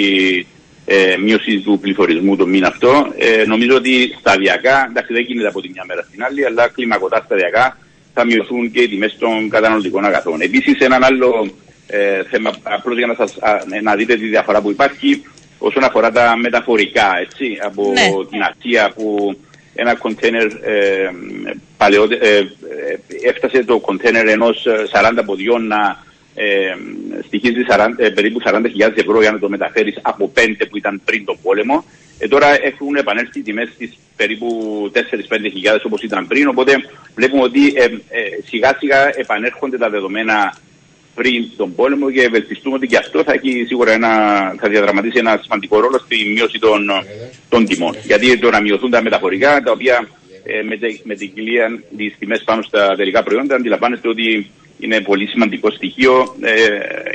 ε, μείωση του πληθωρισμού το μήνα αυτό. Ε, νομίζω ότι σταδιακά, εντάξει δεν γίνεται από τη μια μέρα στην άλλη, αλλά κλιμακωτά σταδιακά θα μειωθούν και οι τιμές των καταναλωτικών αγαθών. Επίσης, έναν άλλο ε, θέμα, απλώς για να, σας, να δείτε τη διαφορά που υπάρχει όσον αφορά τα μεταφορικά, έτσι, από ναι. την Ασία που ένα κοντέινερ ε, ε, έφτασε το κοντέινερ ενός 40 ποδιών να ε, στοιχίζει 40, ε, περίπου 40.000 ευρώ για να το μεταφέρεις από 5 που ήταν πριν το πόλεμο. Ε, τώρα έχουν επανέλθει οι τιμές στις περίπου 4-5 χιλιάδες όπως ήταν πριν, οπότε βλέπουμε ότι ε, σιγά σιγά επανέρχονται τα δεδομένα πριν τον πόλεμο και ευελπιστούμε ότι και αυτό θα, έχει σίγουρα ένα, θα διαδραματίσει ένα σημαντικό ρόλο στη μείωση των, των τιμών. Γιατί το να μειωθούν τα μεταφορικά, τα οποία ε, με, με την κοιλία τη τιμές πάνω στα τελικά προϊόντα, αντιλαμβάνεστε ότι είναι πολύ σημαντικό στοιχείο ε,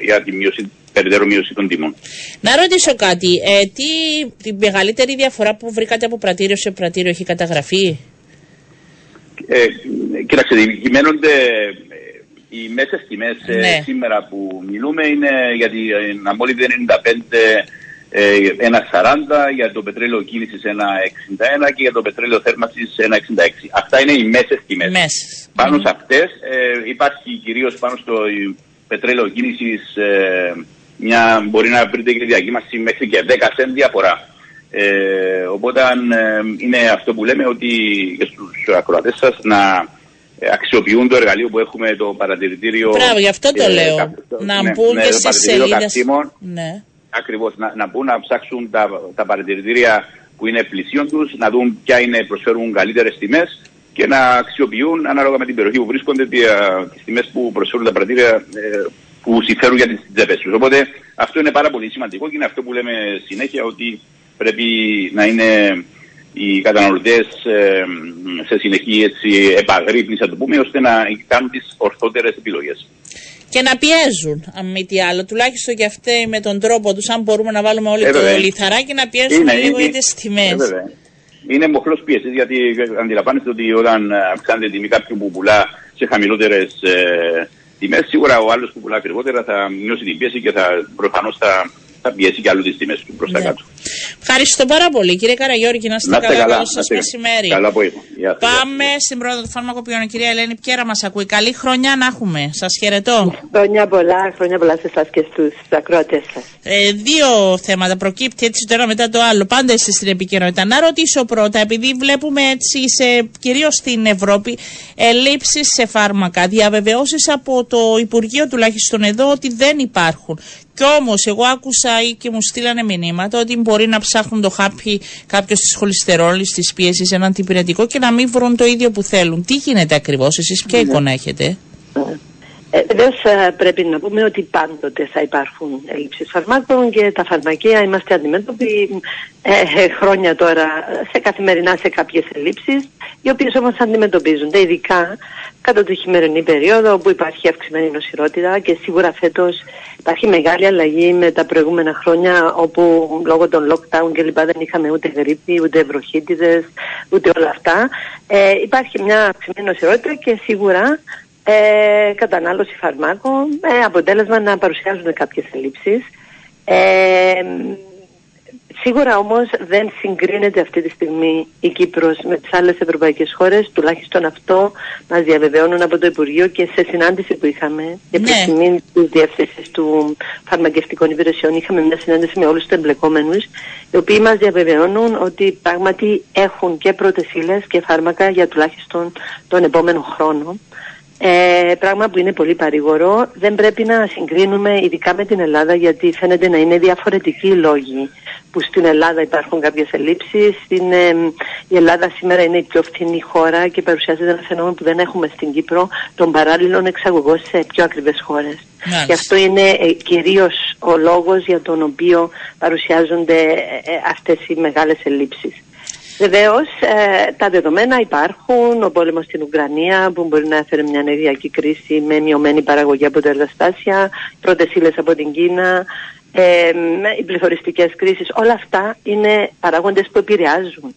για τη μείωση, περαιτέρω μείωση των τιμών. Να ρωτήσω κάτι. Ε, τι, τη μεγαλύτερη διαφορά που βρήκατε από πρατήριο σε πρατήριο έχει καταγραφεί; Ε, κοίταξε, κυμαίνονται οι μέσες τιμές ε, ναι. σήμερα που μιλούμε είναι για την αμόλυτη 95 ένα 40, για το πετρέλαιο κίνησης ένα 61 και για το πετρέλαιο θέρμανσης ένα 66. Αυτά είναι οι μέσες τιμές. Πάνω mm. σε αυτές ε, υπάρχει κυρίως πάνω στο πετρέλαιο κίνησης ε, μια, μπορεί να βρείτε και διακύμαση μέχρι και 10 σέντ διαφορά. Ε, οπότε ε, είναι αυτό που λέμε ότι και στους ακροατές σας να αξιοποιούν το εργαλείο που έχουμε το παρατηρητήριο. Μπράβο, γι' αυτό το λέω. να ναι, μπουν ναι, και στις σελίδες. Ναι. Ακριβώς, να, να μπουν να ψάξουν τα, τα παρατηρητήρια που είναι πλησίον τους, να δουν ποια είναι, προσφέρουν καλύτερες τιμές και να αξιοποιούν ανάλογα με την περιοχή που βρίσκονται τις τιμές που προσφέρουν τα παρατηρητήρια ε, που συμφέρουν για τις τσέπες τους. Οπότε αυτό είναι πάρα πολύ σημαντικό και είναι αυτό που λέμε συνέχεια ότι πρέπει να είναι οι καταναλωτές ε, σε συνεχή έτσι, επαγρύπνηση, το πούμε, ώστε να κάνουν τις ορθότερες επιλογές. Και να πιέζουν, αν μη τι άλλο, τουλάχιστον και αυτοί με τον τρόπο τους, αν μπορούμε να βάλουμε όλοι ε, το λιθαράκι, να πιέσουμε είναι, λίγο είναι, για τις τιμές. Ε, είναι μοχλός πίεσης, γιατί αντιλαμβάνεστε ότι όταν αυξάνεται η τιμή κάποιου που πουλά σε χαμηλότερες ε, τιμές, σίγουρα ο άλλος που πουλά ακριβότερα θα μειώσει την πίεση και θα προφανώς θα θα πιέσει και άλλο τι τιμές του προς τα ναι. κάτω. Ευχαριστώ πάρα πολύ κύριε Καραγιώργη, να είστε καλά. Καλό σας μεσημέρι. Καλά απόγευμα. Πάμε στην πρώτη του φαρμακοποιών. Κυρία Ελένη Πιέρα μας ακούει. Καλή χρονιά να έχουμε. Σας χαιρετώ. Χρόνια πολλά, χρόνια πολλά σε εσάς και στους ακροατές σας. Ε, δύο θέματα προκύπτει έτσι το ένα μετά το άλλο. Πάντα είστε στην επικαιρότητα. Να ρωτήσω πρώτα, επειδή βλέπουμε έτσι κυρίως στην Ευρώπη ελλείψεις σε φάρμακα, διαβεβαιώσεις από το Υπουργείο τουλάχιστον εδώ ότι δεν υπάρχουν. Κι όμως, εγώ άκουσα ή και μου στείλανε μηνύματα ότι μπορεί να ψάχνουν το χάπι κάποιος της χολυστερόλης, της πίεσης, έναν τυπηρετικό και να μην βρουν το ίδιο που θέλουν. Τι γίνεται ακριβώς, εσείς ποια ναι. εικόνα έχετε; Ε, Βεβαίως ε, πρέπει να πούμε ότι πάντοτε θα υπάρχουν έλλειψεις φαρμάκων και τα φαρμακεία είμαστε αντιμέτωποι ε, ε χρόνια τώρα σε καθημερινά σε κάποιες ελλείψεις, οι οποίες όμως αντιμετωπίζονται ειδικά κατά τη χειμερινή περίοδο όπου υπάρχει αυξημένη νοσηρότητα και σίγουρα φέτος υπάρχει μεγάλη αλλαγή με τα προηγούμενα χρόνια όπου λόγω των lockdown και λοιπά δεν είχαμε ούτε γρήπη, ούτε βροχίτιδες, ούτε όλα αυτά. Ε, υπάρχει μια αυξημένη νοσηρότητα και σίγουρα ε, κατανάλωση φαρμάκων, ε, αποτέλεσμα να παρουσιάζουν κάποιες ελλείψεις. Ε, Σίγουρα όμως δεν συγκρίνεται αυτή τη στιγμή η Κύπρος με τις άλλες ευρωπαϊκές χώρες, τουλάχιστον αυτό μας διαβεβαιώνουν από το Υπουργείο και σε συνάντηση που είχαμε για ναι. τιμή της Διεύθυνσης του Φαρμακευτικών Υπηρεσιών είχαμε μια συνάντηση με όλους τους εμπλεκόμενους οι οποίοι μας διαβεβαιώνουν ότι πράγματι έχουν και πρώτες και φάρμακα για τουλάχιστον τον επόμενο χρόνο. Ε, πράγμα που είναι πολύ παρηγορό. Δεν πρέπει να συγκρίνουμε ειδικά με την Ελλάδα γιατί φαίνεται να είναι διαφορετικοί οι λόγοι που στην Ελλάδα υπάρχουν κάποιες ελλείψεις. Ε, η Ελλάδα σήμερα είναι η πιο φθηνή χώρα και παρουσιάζεται ένα φαινόμενο που δεν έχουμε στην Κύπρο των παράλληλων εξαγωγών σε πιο ακριβές χώρες. Μάλιστα. Γι' αυτό είναι ε, κυρίως ο λόγος για τον οποίο παρουσιάζονται ε, ε, αυτές οι μεγάλες ελλείψεις. Βεβαίως, τα δεδομένα υπάρχουν. Ο πόλεμος στην Ουκρανία που μπορεί να έφερε μια ενεργειακή κρίση με μειωμένη παραγωγή από τα εργαστάσια, πρώτες ύλες από την Κίνα, ε, οι πληθωριστικές κρίσεις. Όλα αυτά είναι παράγοντες που επηρεάζουν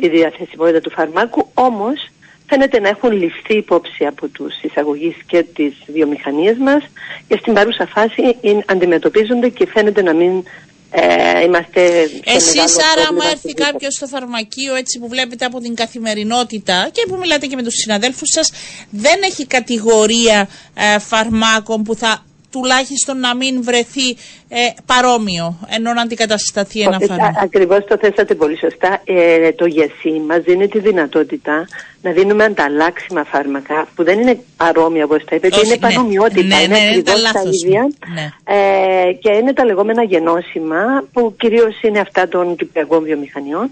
τη διαθεσιμότητα του φαρμάκου. Όμως, φαίνεται να έχουν ληφθεί υπόψη από τους εισαγωγείς και τις βιομηχανίες μας και στην παρούσα φάση αντιμετωπίζονται και φαίνεται να μην ε, είμαστε Εσείς άρα άμα έρθει κάποιος στο φαρμακείο έτσι που βλέπετε από την καθημερινότητα και που μιλάτε και με τους συναδέλφους σας δεν έχει κατηγορία ε, φαρμάκων που θα τουλάχιστον να μην βρεθεί ε, παρόμοιο, ενώ να αντικατασταθεί ένα φάρμακο. Ακριβώς το θέσατε πολύ σωστά. Ε, το ΓΕΣΥ μας δίνει τη δυνατότητα να δίνουμε ανταλλάξιμα φάρμακα που δεν είναι παρόμοια όπως τα είπατε, είναι ναι. παρομοιότητα. Ναι, είναι ναι, ακριβώς τα ίδια. Ναι. Ε, και είναι τα λεγόμενα γενώσιμα που κυρίως είναι αυτά των κυπριακών βιομηχανιών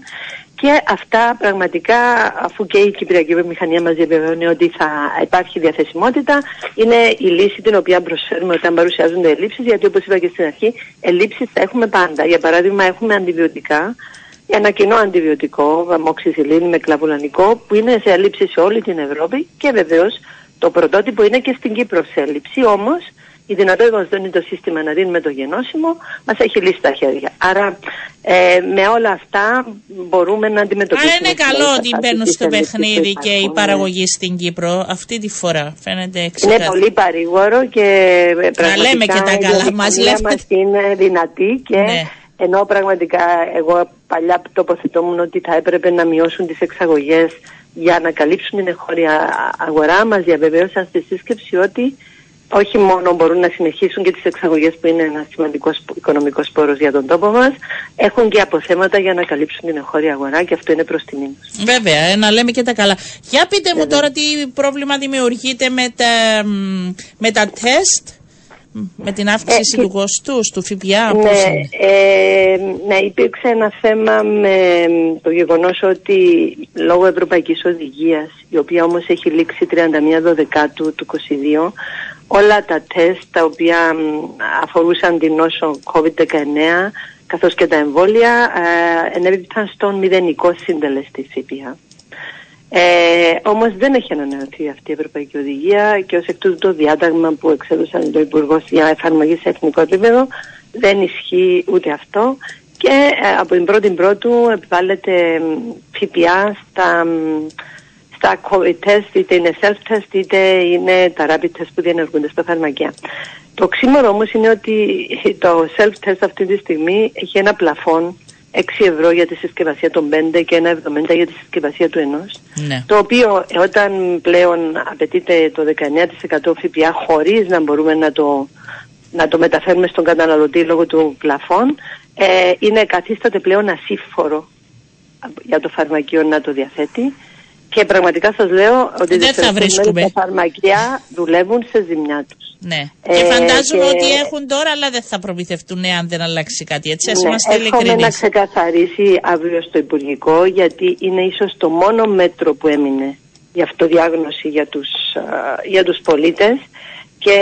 και αυτά πραγματικά, αφού και η Κυπριακή Βιομηχανία μας διαβεβαιώνει ότι θα υπάρχει διαθεσιμότητα, είναι η λύση την οποία προσφέρουμε όταν παρουσιάζονται ελλείψεις, γιατί όπως είπα και στην αρχή, ελλείψεις θα έχουμε πάντα. Για παράδειγμα, έχουμε αντιβιωτικά, ένα κοινό αντιβιωτικό, αμοξισιλίνη με κλαβουλανικό, που είναι σε ελλείψη σε όλη την Ευρώπη και βεβαίως το πρωτότυπο είναι και στην Κύπρο σε έλλειψη, όμως η δυνατότητα μας δίνει το σύστημα να δίνουμε το γενώσιμο, μας έχει λύσει τα χέρια. Άρα ε, με όλα αυτά μπορούμε να αντιμετωπίσουμε... Άρα είναι καλό ότι μπαίνουν στο παιχνίδι και η παραγωγή στην Κύπρο αυτή τη φορά. Φαίνεται Είναι πολύ παρήγορο και πραγματικά να λέμε και τα καλά μας. Λέμε... μας είναι δυνατή και... Ναι. Ενώ πραγματικά εγώ παλιά τοποθετόμουν ότι θα έπρεπε να μειώσουν τις εξαγωγές για να καλύψουν την εγχώρια αγορά μας διαβεβαίωσαν στη σύσκεψη ότι όχι μόνο μπορούν να συνεχίσουν και τις εξαγωγές που είναι ένα σημαντικός οικονομικός πόρος για τον τόπο μας, έχουν και αποθέματα για να καλύψουν την εγχώρια αγορά και αυτό είναι προς τιμή μας. Βέβαια, ε, να λέμε και τα καλά. Για πείτε μου τώρα τι πρόβλημα δημιουργείται με τα, με τα τεστ, με την αύξηση ε, του κοστού, του ΦΠΑ, ναι, ε, ναι, υπήρξε ένα θέμα με το γεγονός ότι λόγω Ευρωπαϊκής Οδηγίας, η οποία όμως έχει λήξει 31 Δεκάτου του 2022, όλα τα τεστ τα οποία αφορούσαν την νόσο COVID-19 καθώς και τα εμβόλια ε, ενέβηταν στον μηδενικό συντελεστή ΦΠΑ. Ε, όμως δεν έχει ανανεωθεί αυτή η Ευρωπαϊκή Οδηγία και ως εκ τούτου το διάταγμα που εξέδωσαν το Υπουργό για εφαρμογή σε εθνικό επίπεδο δεν ισχύει ούτε αυτό και ε, από την πρώτη πρώτου επιβάλλεται ΦΠΑ στα στα COVID test, είτε είναι self-test, είτε είναι τα rapid test που διενεργούνται στα φαρμακεία. Το ξύμορο όμως είναι ότι το self-test αυτή τη στιγμή έχει ένα πλαφόν 6 ευρώ για τη συσκευασία των 5 και ένα 70 για τη συσκευασία του 1. Ναι. Το οποίο όταν πλέον απαιτείται το 19% ΦΠΑ χωρίς να μπορούμε να το, να το μεταφέρουμε στον καταναλωτή λόγω του πλαφών, ε, είναι καθίσταται πλέον ασύμφορο για το φαρμακείο να το διαθέτει και πραγματικά σας λέω ότι δεν θα βρίσκουμε. τα φαρμακεία δουλεύουν σε ζημιά τους. Ναι. Ε, και φαντάζομαι και... ότι έχουν τώρα, αλλά δεν θα προμηθευτούν αν δεν αλλάξει κάτι. Έτσι, ας ναι, είμαστε ειλικρινείς. να ξεκαθαρίσει αύριο στο Υπουργικό, γιατί είναι ίσως το μόνο μέτρο που έμεινε για αυτοδιάγνωση για τους, για τους πολίτες και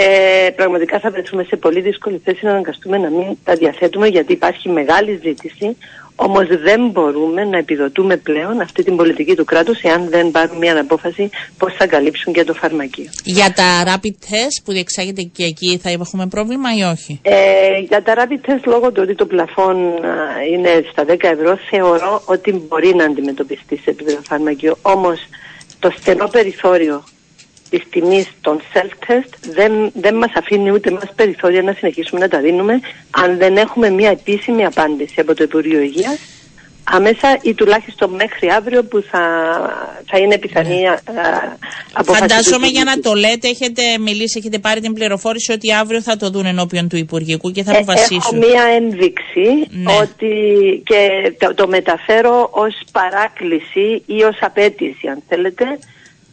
πραγματικά θα βρεθούμε σε πολύ δύσκολη θέση να αναγκαστούμε να μην τα διαθέτουμε γιατί υπάρχει μεγάλη ζήτηση όμως δεν μπορούμε να επιδοτούμε πλέον αυτή την πολιτική του κράτους εάν δεν πάρουν μια απόφαση πώς θα καλύψουν και το φαρμακείο. Για τα rapid test που διεξάγεται και εκεί θα έχουμε πρόβλημα ή όχι; Ε, για τα rapid test λόγω του ότι το πλαφόν είναι στα 10 ευρώ θεωρώ ότι μπορεί να αντιμετωπιστεί σε επίπεδο φαρμακείο. Όμως το στενό περιθώριο της τιμής των self-test δεν, δεν μας αφήνει ούτε μας περιθώρια να συνεχίσουμε να τα δίνουμε αν δεν έχουμε μια επίσημη απάντηση από το Υπουργείο Υγείας αμέσα ή τουλάχιστον μέχρι αύριο που θα, θα είναι πιθανή ναι. αποφάση. Φαντάζομαι για να το λέτε έχετε μιλήσει, έχετε πάρει την πληροφόρηση ότι αύριο θα το δουν ενώπιον του Υπουργικού και θα ε, αποφασίσουν. Έχω μία ένδειξη ναι. ότι και το, το μεταφέρω ως παράκληση ή ως απέτηση αν θέλετε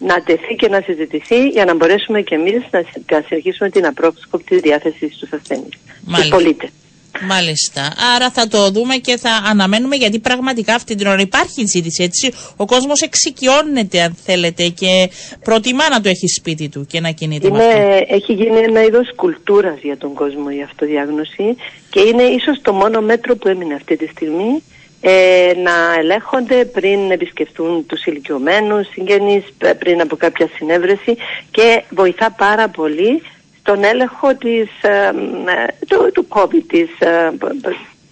να τεθεί και να συζητηθεί για να μπορέσουμε και εμείς να συνεχίσουμε την απρόσκοπτη διάθεση στους ασθενείς, στους πολίτες. Μάλιστα. Άρα θα το δούμε και θα αναμένουμε γιατί πραγματικά αυτή την ώρα υπάρχει ζήτηση. Έτσι. Ο κόσμος εξοικειώνεται, αν θέλετε, και προτιμά να το έχει σπίτι του και να κινείται είναι, Έχει γίνει ένα είδος κουλτούρας για τον κόσμο η αυτοδιάγνωση και είναι ίσως το μόνο μέτρο που έμεινε αυτή τη στιγμή ε, να ελέγχονται πριν επισκεφτούν τους ηλικιωμένους συγγενείς, πριν από κάποια συνέβρεση και βοηθά πάρα πολύ στον έλεγχο της, ε, του, του COVID, της, ε,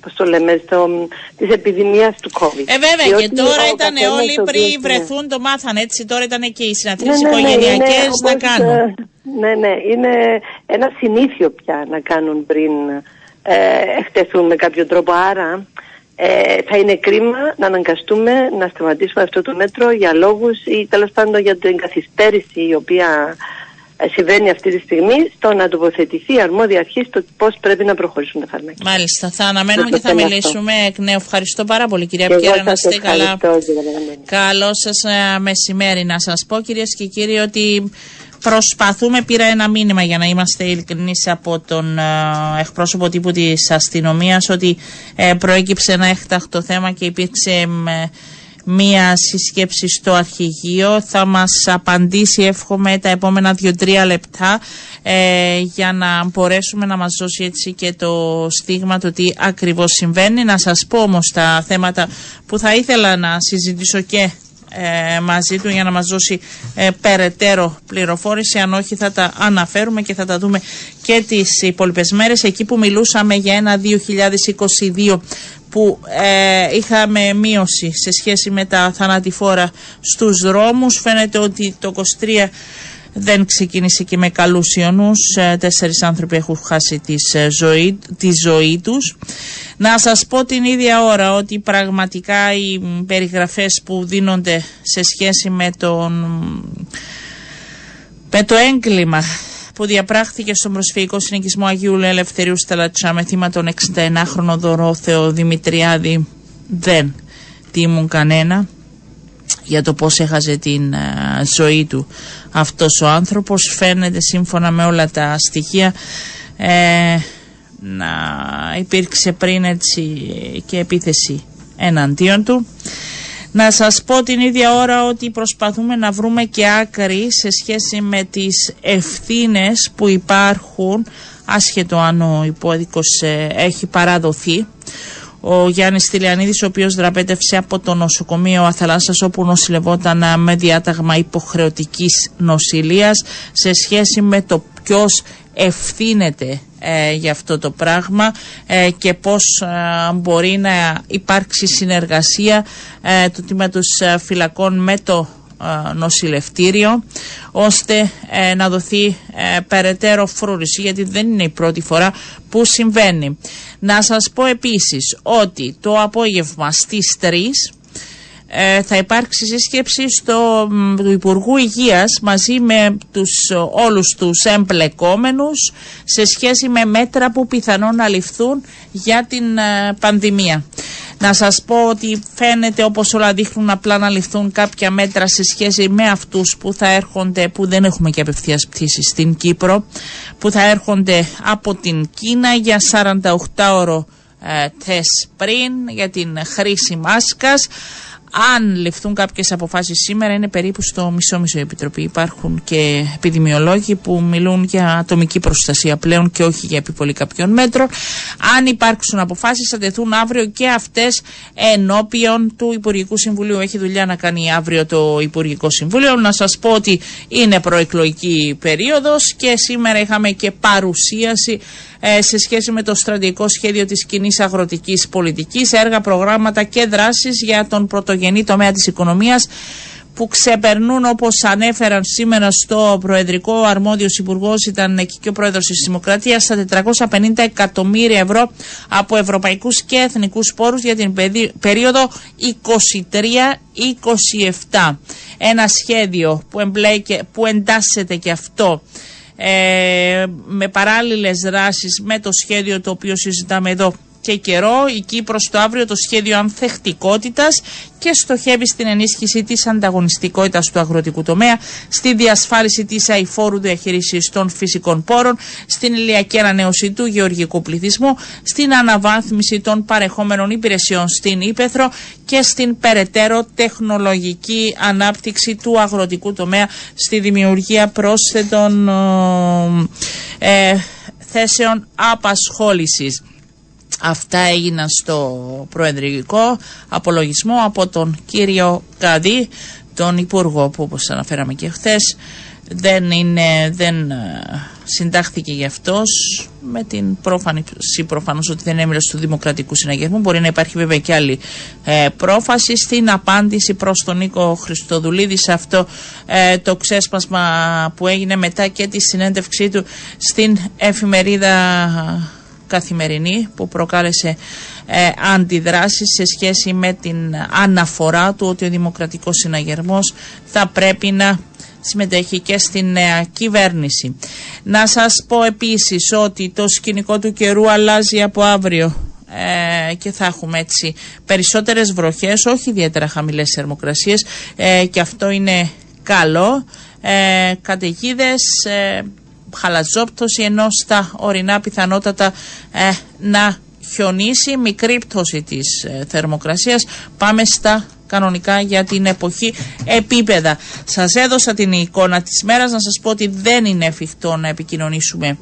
πώς το λέμε, στο, της επιδημίας του COVID. Ε, βέβαια, και τώρα ήταν όλοι πριν βρεθούν, το μάθαν έτσι, τώρα ήταν και οι συναντήσεις ναι, ναι, ναι οικογενειακές να κάνουν. Ε, ναι, ναι, είναι ένα συνήθιο πια να κάνουν πριν ε, εκτεθούν με κάποιο τρόπο, άρα ε, θα είναι κρίμα να αναγκαστούμε να σταματήσουμε αυτό το μέτρο για λόγους ή τέλος πάντων για την καθυστέρηση η οποία ε, συμβαίνει αυτή τη στιγμή στο να τοποθετηθεί η αρμόδια αρχή στο πώς πρέπει να προχωρήσουν τα φάρμακα. Μάλιστα. Θα αναμένουμε και θα μιλήσουμε εκ νέου. Ευχαριστώ πάρα πολύ, κυρία Πιέρα. Να είστε καλά. Καλό σας ε, μεσημέρι. Να σας πω, κυρίες και κύριοι, ότι Προσπαθούμε, πήρα ένα μήνυμα για να είμαστε ειλικρινείς από τον ε, εκπρόσωπο τύπου της αστυνομίας ότι ε, προέκυψε ένα έκτακτο θέμα και υπήρξε μία συσκέψη στο αρχηγείο. Θα μας απαντήσει εύχομαι τα επόμενα 2-3 λεπτά ε, για να μπορέσουμε να μας δώσει έτσι και το στίγμα το τι ακριβώς συμβαίνει. Να σας πω όμως τα θέματα που θα ήθελα να συζητήσω και ε, μαζί του για να μας δώσει ε, περαιτέρω πληροφόρηση. Αν όχι θα τα αναφέρουμε και θα τα δούμε και τις υπόλοιπες μέρες. Εκεί που μιλούσαμε για ένα 2022 που ε, είχαμε μείωση σε σχέση με τα θανατηφόρα στους δρόμους. Φαίνεται ότι το 23 δεν ξεκίνησε και με καλούς ιονούς. Ε, τέσσερις άνθρωποι έχουν χάσει τις, ε, ζωή, τη ζωή τους. Να σας πω την ίδια ώρα ότι πραγματικά οι περιγραφές που δίνονται σε σχέση με, τον, με το έγκλημα που διαπράχθηκε στον προσφυγικό συνοικισμό Αγίου Ελευθερίου Σταλατσά με θύμα τον 61χρονο Δωρόθεο Δημητριάδη δεν τίμουν κανένα για το πώς έχασε την ε, ζωή του αυτός ο άνθρωπος. Φαίνεται σύμφωνα με όλα τα στοιχεία ε, να υπήρξε πριν έτσι και επίθεση εναντίον του. Να σας πω την ίδια ώρα ότι προσπαθούμε να βρούμε και άκρη σε σχέση με τις ευθύνες που υπάρχουν άσχετο αν ο υπόδικος ε, έχει παραδοθεί ο Γιάννης Τηλιανίδη, ο οποίος δραπέτευσε από το νοσοκομείο Αθαλάσσας, όπου νοσηλευόταν ε, με διάταγμα υποχρεωτικής νοσηλείας, σε σχέση με το ποιος ευθύνεται ε, για αυτό το πράγμα ε, και πώς μπορεί να υπάρξει συνεργασία του τμήματος φυλακών με το νοσηλευτήριο ώστε να δοθεί περαιτέρω φρούρηση γιατί δεν είναι η πρώτη φορά που συμβαίνει. Να σας πω επίσης ότι το απόγευμα στις 3 ε, θα υπάρξει σύσκεψη στο, του Υπουργού Υγείας μαζί με τους, όλους τους εμπλεκόμενους σε σχέση με μέτρα που πιθανόν να ληφθούν για την ε, πανδημία. Να σας πω ότι φαίνεται όπως όλα δείχνουν απλά να ληφθούν κάποια μέτρα σε σχέση με αυτούς που θα έρχονται, που δεν έχουμε και απευθείας πτήσεις στην Κύπρο, που θα έρχονται από την Κίνα για 48 ώρο ε, τεστ πριν για την χρήση μάσκας αν ληφθούν κάποιες αποφάσεις σήμερα είναι περίπου στο μισό-μισό επιτροπή. Υπάρχουν και επιδημιολόγοι που μιλούν για ατομική προστασία πλέον και όχι για επιβολή κάποιων μέτρων. Αν υπάρξουν αποφάσεις θα τεθούν αύριο και αυτές ενώπιον του Υπουργικού Συμβουλίου. Έχει δουλειά να κάνει αύριο το Υπουργικό Συμβούλιο. Να σας πω ότι είναι προεκλογική περίοδος και σήμερα είχαμε και παρουσίαση ε, σε σχέση με το στρατηγικό σχέδιο της κοινής αγροτικής πολιτικής, έργα, προγράμματα και δράσεις για τον πρωτογενή τομέα της οικονομίας που ξεπερνούν όπως ανέφεραν σήμερα στο Προεδρικό αρμόδιος υπουργός ήταν εκεί και ο πρόεδρος της Δημοκρατίας στα 450 εκατομμύρια ευρώ από ευρωπαϊκούς και εθνικούς πόρους για την περίοδο 23-27. Ένα σχέδιο που, εμπλέκε, που εντάσσεται και αυτό ε, με παράλληλες δράσεις με το σχέδιο το οποίο συζητάμε εδώ και καιρό. Η Κύπρος το αύριο το σχέδιο ανθεκτικότητας και στοχεύει στην ενίσχυση της ανταγωνιστικότητας του αγροτικού τομέα, στη διασφάλιση της αηφόρου διαχείρισης των φυσικών πόρων, στην ηλιακή ανανέωση του γεωργικού πληθυσμού, στην αναβάθμιση των παρεχόμενων υπηρεσιών στην Ήπεθρο και στην περαιτέρω τεχνολογική ανάπτυξη του αγροτικού τομέα στη δημιουργία πρόσθετων ε, θέσεων απασχόλησης. Αυτά έγιναν στο προεδρικό απολογισμό από τον κύριο Καδί, τον Υπουργό που όπως αναφέραμε και χθες δεν, είναι, δεν ε, συντάχθηκε γι' αυτός με την πρόφαση προφανώς ότι δεν έμεινε του Δημοκρατικούς Συναγερμού. Μπορεί να υπάρχει βέβαια και άλλη ε, πρόφαση στην απάντηση προς τον Νίκο Χριστοδουλίδη σε αυτό ε, το ξέσπασμα που έγινε μετά και τη συνέντευξή του στην εφημερίδα καθημερινή που προκάλεσε ε, αντιδράσεις σε σχέση με την αναφορά του ότι ο Δημοκρατικός Συναγερμός θα πρέπει να συμμετέχει και στην νέα κυβέρνηση. Να σας πω επίσης ότι το σκηνικό του καιρού αλλάζει από αύριο ε, και θα έχουμε έτσι περισσότερες βροχές, όχι ιδιαίτερα χαμηλές θερμοκρασίες ε, και αυτό είναι καλό. Ε, καταιγίδες, ε, χαλαζόπτωση ενώ στα ορεινά πιθανότατα ε, να χιονίσει μικρή πτώση της ε, θερμοκρασίας. Πάμε στα κανονικά για την εποχή επίπεδα. Σας έδωσα την εικόνα της μέρας. Να σας πω ότι δεν είναι εφικτό να επικοινωνήσουμε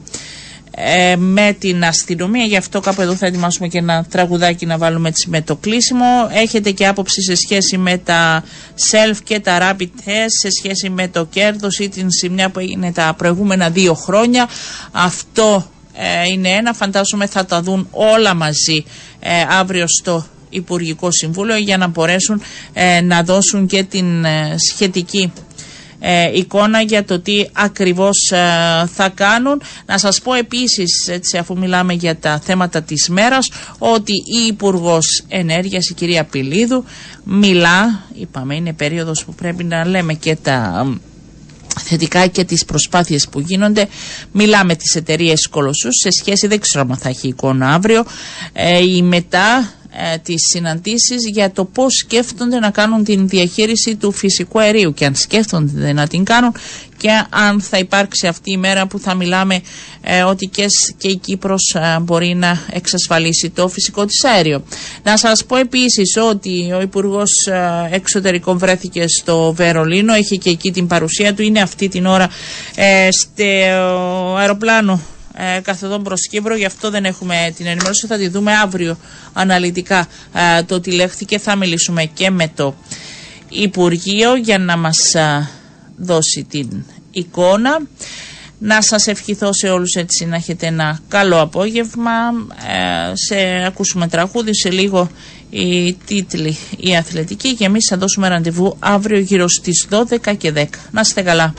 ε, με την αστυνομία. Γι' αυτό κάπου εδώ θα ετοιμάσουμε και ένα τραγουδάκι να βάλουμε έτσι με το κλείσιμο. Έχετε και άποψη σε σχέση με τα self και τα rapid test, σε σχέση με το κέρδος ή την σημεία που έγινε τα προηγούμενα δύο χρόνια. Αυτό ε, είναι ένα. Φαντάζομαι θα τα δουν όλα μαζί ε, αύριο στο Υπουργικό Συμβούλιο για να μπορέσουν να δώσουν και την σχετική ε, εικόνα για το τι ακριβώς ε, θα κάνουν. Να σας πω επίσης, έτσι, αφού μιλάμε για τα θέματα της μέρας, ότι η υπουργός Ενέργειας, η κυρία Πιλίδου, μιλά, είπαμε είναι περίοδος που πρέπει να λέμε και τα θετικά και τις προσπάθειες που γίνονται. Μιλάμε τις εταιρείες Κολοσσούς σε σχέση, δεν ξέρω αν θα έχει εικόνα αύριο, ε, η μετά ε, τις συναντήσεις για το πώς σκέφτονται να κάνουν την διαχείριση του φυσικού αερίου και αν σκέφτονται να την κάνουν και αν θα υπάρξει αυτή η μέρα που θα μιλάμε ε, ότι και, και η Κύπρος ε, μπορεί να εξασφαλίσει το φυσικό της αέριο. Να σας πω επίσης ότι ο Υπουργός ε, Εξωτερικών βρέθηκε στο Βερολίνο, έχει και εκεί την παρουσία του, είναι αυτή την ώρα στο αεροπλάνο ε, καθοδόν προς Κύπρο, γι' αυτό δεν έχουμε την ενημέρωση, θα τη δούμε αύριο αναλυτικά ε, το τι λέχθηκε, θα μιλήσουμε και με το Υπουργείο για να μας ε, δώσει την εικόνα. Να σας ευχηθώ σε όλους έτσι να έχετε ένα καλό απόγευμα. Ε, σε ακούσουμε τραγούδι σε λίγο οι τίτλοι η αθλητική και εμείς θα δώσουμε ραντεβού αύριο γύρω στις 12 και 10. Να είστε καλά.